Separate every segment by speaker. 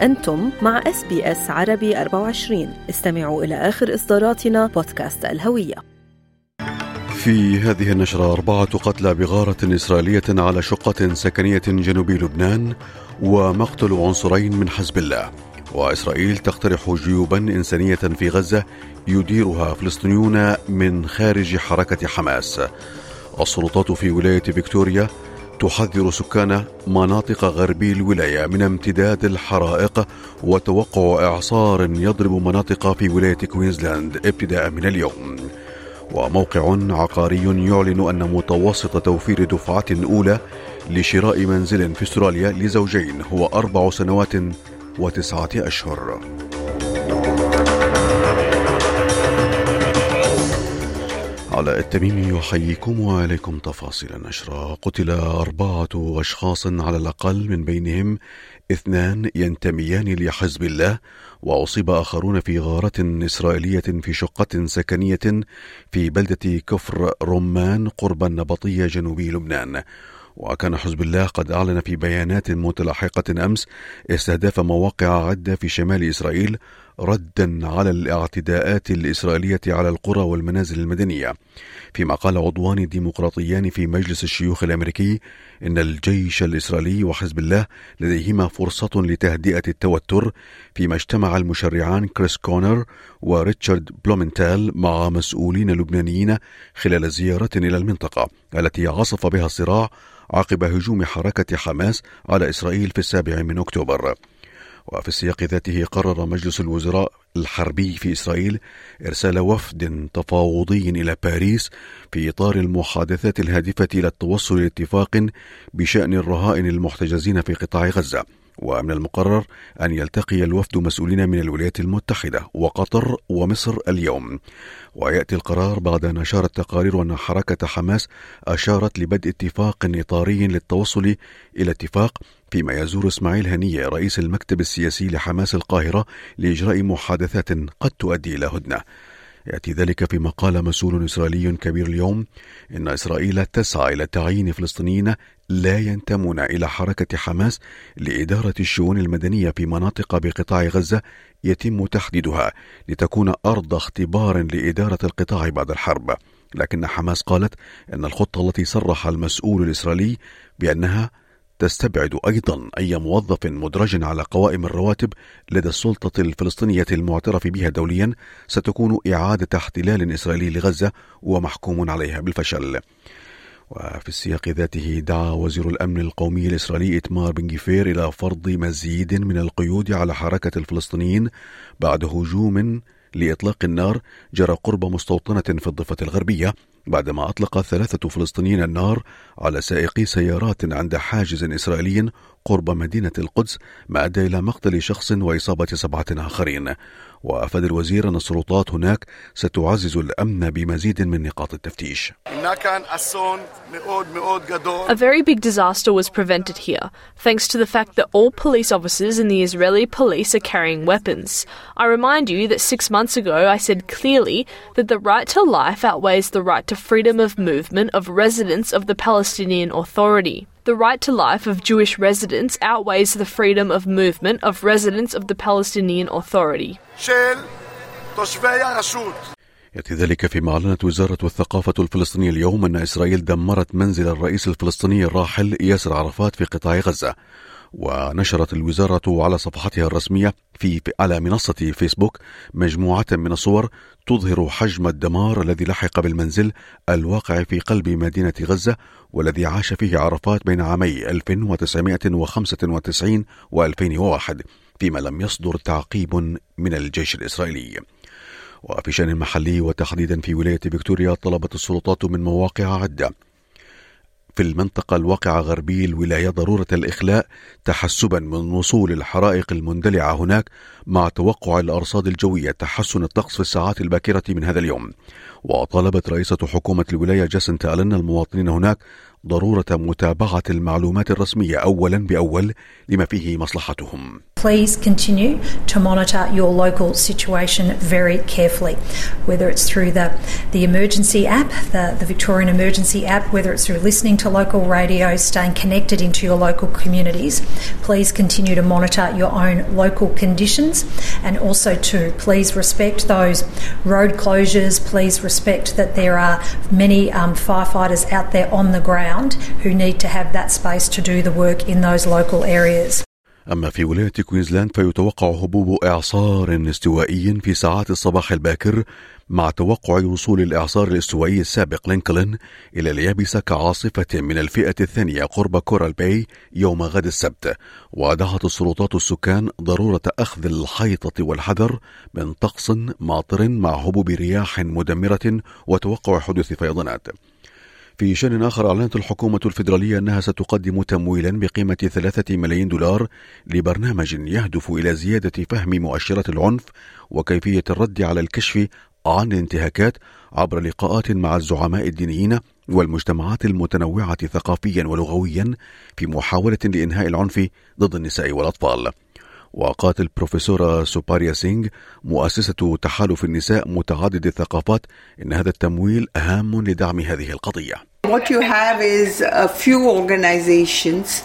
Speaker 1: أنتم مع SBS عربي 24 استمعوا إلى آخر إصداراتنا بودكاست الهوية.
Speaker 2: في هذه النشرة أربعة قتلى بغارة إسرائيلية على شقة سكنية جنوبي لبنان ومقتل عنصرين من حزب الله. وإسرائيل تقترح جيوبا إنسانية في غزة يديرها فلسطينيون من خارج حركة حماس. السلطات في ولاية فيكتوريا تحذر سكان مناطق غربي الولاية من امتداد الحرائق وتوقع إعصار يضرب مناطق في ولاية كوينزلاند ابتداء من اليوم. وموقع عقاري يعلن أن متوسط توفير دفعة أولى لشراء منزل في أستراليا لزوجين هو أربع سنوات وتسعة أشهر. علاء التميمي يحييكم وعليكم تفاصيل النشرة. قتل أربعة أشخاص على الأقل من بينهم اثنان ينتميان لحزب الله وأصيب آخرون في غارة إسرائيلية في شقة سكنية في بلدة كفر رمان قرب النبطية جنوبي لبنان. وكان حزب الله قد أعلن في بيانات متلاحقة أمس استهداف مواقع عدة في شمال إسرائيل ردا على الاعتداءات الإسرائيلية على القرى والمنازل المدنية. فيما قال عضوان ديمقراطيان في مجلس الشيوخ الأمريكي إن الجيش الإسرائيلي وحزب الله لديهما فرصة لتهدئة التوتر فيما اجتمع المشرعان كريس كونز وريتشارد بلومنتال مع مسؤولين لبنانيين خلال زيارة إلى المنطقة التي عصف بها الصراع عقب هجوم حركة حماس على إسرائيل في السابع من أكتوبر. وفي السياق ذاته قرر مجلس الوزراء الحربي في إسرائيل إرسال وفد تفاوضي إلى باريس في إطار المحادثات الهادفة إلى التوصل لاتفاق بشأن الرهائن المحتجزين في قطاع غزة. ومن المقرر أن يلتقي الوفد مسؤولين من الولايات المتحدة وقطر ومصر اليوم. ويأتي القرار بعد أن أشارت تقارير أن حركة حماس أشارت لبدء اتفاق إطاري للتوصل إلى اتفاق فيما يزور إسماعيل هنية رئيس المكتب السياسي لحماس القاهرة لإجراء محادثات قد تؤدي إلى هدنة. يأتي ذلك فيما قال مسؤول إسرائيلي كبير اليوم إن إسرائيل تسعى إلى تعيين فلسطينيين لا ينتمون إلى حركة حماس لإدارة الشؤون المدنية في مناطق بقطاع غزة يتم تحديدها لتكون أرض اختبار لإدارة القطاع بعد الحرب. لكن حماس قالت أن الخطة التي صرح المسؤول الإسرائيلي بأنها تستبعد أيضا أي موظف مدرج على قوائم الرواتب لدى السلطة الفلسطينية المعترف بها دوليا. ستكون إعادة احتلال إسرائيلي لغزة ومحكوم عليها بالفشل. وفي السياق ذاته دعا وزير الأمن القومي الإسرائيلي إتمار بن جفير إلى فرض مزيد من القيود على حركة الفلسطينيين بعد هجوم لإطلاق النار جرى قرب مستوطنة في الضفة الغربية. بعدما أطلق ثلاثة فلسطينيين النار على سائقي سيارات عند حاجز إسرائيلي قرب مدينة القدس ما أدى إلى مقتل شخص وإصابة سبعة آخرين وأفاد الوزير أن السلطات هناك ستعزز الأمن بمزيد من نقاط التفتيش
Speaker 3: A very big disaster was prevented here, thanks to the fact that all police officers in the Israeli police are carrying weapons. I remind you that six months ago I said clearly that the right to life outweighs the right to freedom of movement of residents of the Palestinian Authority. The right to life of Jewish residents outweighs the freedom of movement of residents of the Palestinian Authority.
Speaker 2: يأتي ذلك فيما أعلنت وزارة الثقافة الفلسطينية اليوم أن إسرائيل دمرت منزل الرئيس الفلسطيني الراحل ياسر عرفات في قطاع غزة ونشرت الوزارة على صفحتها الرسمية في على منصة فيسبوك مجموعة من الصور تظهر حجم الدمار الذي لحق بالمنزل الواقع في قلب مدينة غزة والذي عاش فيه عرفات بين عامي 1995 و 2001 فيما لم يصدر تعقيب من الجيش الإسرائيلي. وفي شأن محلي وتحديدا في ولاية فيكتوريا طلبت السلطات من مواقع عدة في المنطقة الواقعة غربي الولاية ضرورة الإخلاء تحسبا من وصول الحرائق المندلعة هناك مع توقع الأرصاد الجوية تحسن الطقس في الساعات الباكرة من هذا اليوم. وطالبت رئيسة حكومة الولاية جاسنتا ألن المواطنين هناك ضرورة متابعة المعلومات الرسمية أولا بأول لما فيه مصلحتهم.
Speaker 4: Please continue to monitor your local situation very carefully, whether it's through the, the emergency app, the, the Victorian Emergency app, whether it's through listening to local radio, staying connected into your local communities. Please continue to monitor your own local conditions and also to please respect those road closures. Please respect that there are many um, firefighters out there on the ground who need to have that space to do the work in those local areas.
Speaker 2: أما في ولاية كوينزلاند فيتوقع هبوب إعصار استوائي في ساعات الصباح الباكر مع توقع وصول الإعصار الاستوائي السابق لينكولن إلى اليابسة كعاصفة من الفئة الثانية قرب كورال باي يوم غد السبت. ودعت السلطات السكان ضرورة أخذ الحيطة والحذر من طقس ماطر مع هبوب رياح مدمرة وتوقع حدوث فيضانات. في شأن آخر أعلنت الحكومة الفيدرالية أنها ستقدم تمويلا بقيمة ثلاثة ملايين دولار لبرنامج يهدف إلى زيادة فهم مؤشرات العنف وكيفية الرد على الكشف عن الانتهاكات عبر لقاءات مع الزعماء الدينيين والمجتمعات المتنوعة ثقافيا ولغويا في محاولة لإنهاء العنف ضد النساء والأطفال. وقالت البروفيسورة سوباريا سينغ مؤسسة تحالف النساء متعدد الثقافات إن هذا التمويل هام لدعم هذه القضية.
Speaker 5: What you have is a few organizations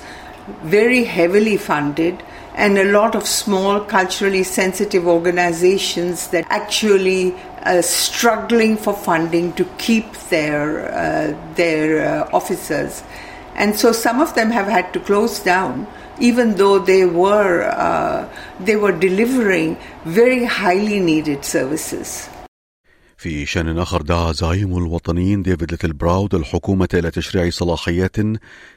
Speaker 5: very heavily funded and a lot of small culturally sensitive organizations that actually are struggling for funding to keep their uh, their uh, officers and so some of them have had to close down even though they were uh, they were delivering very highly needed services
Speaker 2: في شأن آخر دعا زعيم الوطنيين ديفيد ليتل براود الحكومة إلى تشريع صلاحيات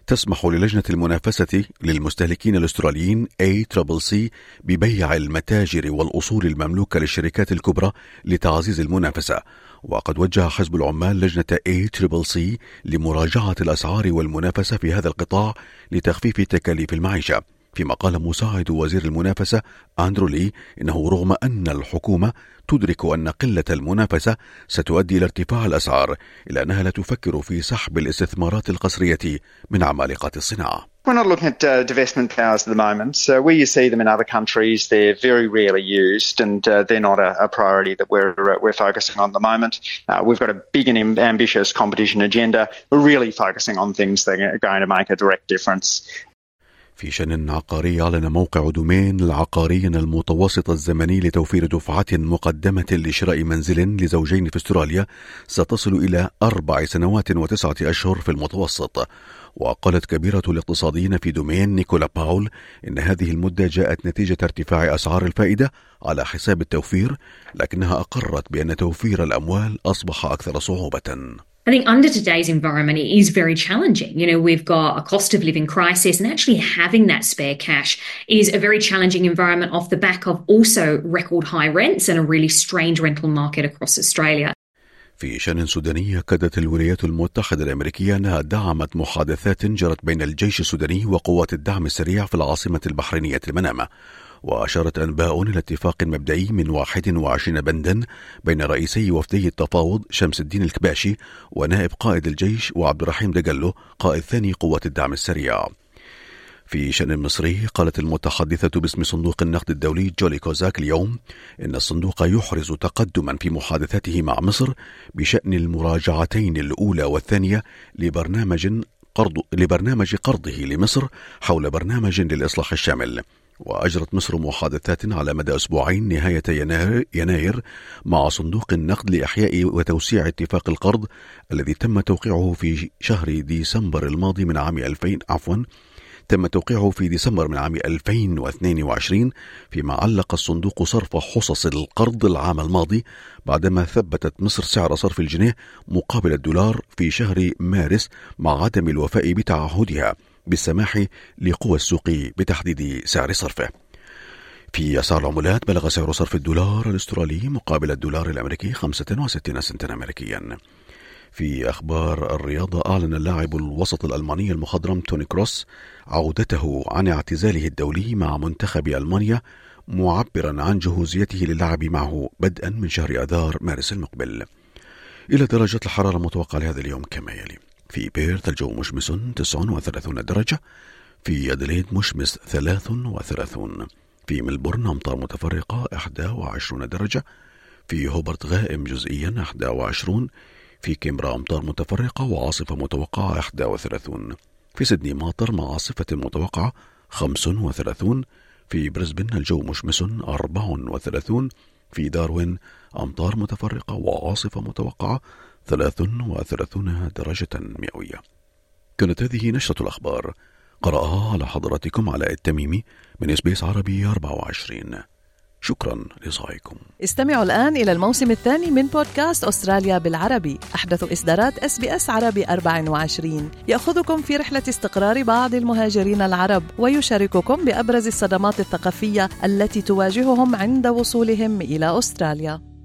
Speaker 2: تسمح للجنة المنافسة للمستهلكين الأستراليين ACCC ببيع المتاجر والأصول المملوكة للشركات الكبرى لتعزيز المنافسة. وقد وجه حزب العمال لجنة ACCC لمراجعة الأسعار والمنافسة في هذا القطاع لتخفيف تكاليف المعيشة. فيما قال مساعد وزير المنافسة أندرو لي إنه رغم أن الحكومة تدرك أن قلة المنافسة ستؤدي إلى ارتفاع الأسعار إلا أنها لا تفكر في سحب الاستثمارات القسرية من عمالقة الصناعة
Speaker 6: We're not looking at uh, divestment powers at the moment. So where you see them in other countries, they're very rarely used, and uh, they're not a, a, priority that we're uh, we're focusing on at the moment. Uh, we've got a big and ambitious competition agenda. We're really focusing on things that are going to make a direct difference.
Speaker 2: في شأن عقاري أعلن موقع دومين العقاري المتوسط الزمني لتوفير دفعة مقدمة لشراء منزل لزوجين في استراليا ستصل إلى أربع سنوات وتسعة أشهر في المتوسط. وقالت كبيرة الاقتصاديين في دومين نيكولا باول إن هذه المدة جاءت نتيجة ارتفاع أسعار الفائدة على حساب التوفير لكنها أقرت بأن توفير الأموال أصبح أكثر صعوبة.
Speaker 7: I think under today's environment, it is very challenging. You know, we've got a cost of living crisis, and actually having that spare cash is a very challenging environment off the back of also record high rents and a really strange rental market across Australia.
Speaker 2: في شان سوداني أكدت الولايات المتحدة الأمريكية أنها دعمت محادثات جرت بين الجيش السوداني وقوات الدعم السريع في العاصمة البحرينية المنامة وأشارت أنباء إلى اتفاق مبدئي من 21 بندا بين رئيسي وفدي التفاوض شمس الدين الكباشي نائب قائد الجيش وعبد الرحيم دقلو قائد ثاني قوات الدعم السريع في شأن مصري قالت المتحدثة باسم صندوق النقد الدولي جولي كوزاك اليوم إن الصندوق يحرز تقدما في محادثاته مع مصر بشأن المراجعتين الأولى والثانية لبرنامج قرض لبرنامج قرضه لمصر حول برنامج للإصلاح الشامل. وأجرت مصر محادثات على مدى أسبوعين نهاية يناير مع صندوق النقد لإحياء وتوسيع اتفاق القرض الذي تم توقيعه في شهر ديسمبر الماضي من عام 2000 عفوا تم توقيعه في ديسمبر من عام 2022 فيما علق الصندوق صرف حصص القرض العام الماضي بعدما ثبتت مصر سعر صرف الجنيه مقابل الدولار في شهر مارس مع عدم الوفاء بتعهدها. بالسماح لقوى السوق بتحديد سعر صرفه. في أسعار العملات بلغ سعر صرف الدولار الأسترالي مقابل الدولار الأمريكي 65 سنتا أمريكيا. في أخبار الرياضة أعلن اللاعب الوسط الألماني المخضرم توني كروس عودته عن اعتزاله الدولي مع منتخب ألمانيا معبرا عن جهوزيته للعب معه بدءا من شهر أذار مارس المقبل. إلى درجة الحرارة المتوقعة لهذا اليوم كما يلي في بيرث الجو مشمس 39 درجة في أدليد مشمس 33 في ملبورن أمطار متفرقة 21 درجة في هوبرت غائم جزئيا 21 في كيمبرا أمطار متفرقة وعاصفة متوقعة 31 في سيدني ماطر مع عاصفة متوقعة 35 في بريسبن الجو مشمس 34 في داروين أمطار متفرقة وعاصفة متوقعة 33 درجة مئوية. كانت هذه نشرة الأخبار قرأها على حضراتكم علاء التميمي من SBS عربي 24 شكرا لإصغائكم.
Speaker 8: استمعوا الآن إلى الموسم الثاني من بودكاست أستراليا بالعربي. أحدث إصدارات SBS عربي 24 يأخذكم في رحلة استقرار بعض المهاجرين العرب ويشارككم بأبرز الصدمات الثقافية التي تواجههم عند وصولهم إلى أستراليا.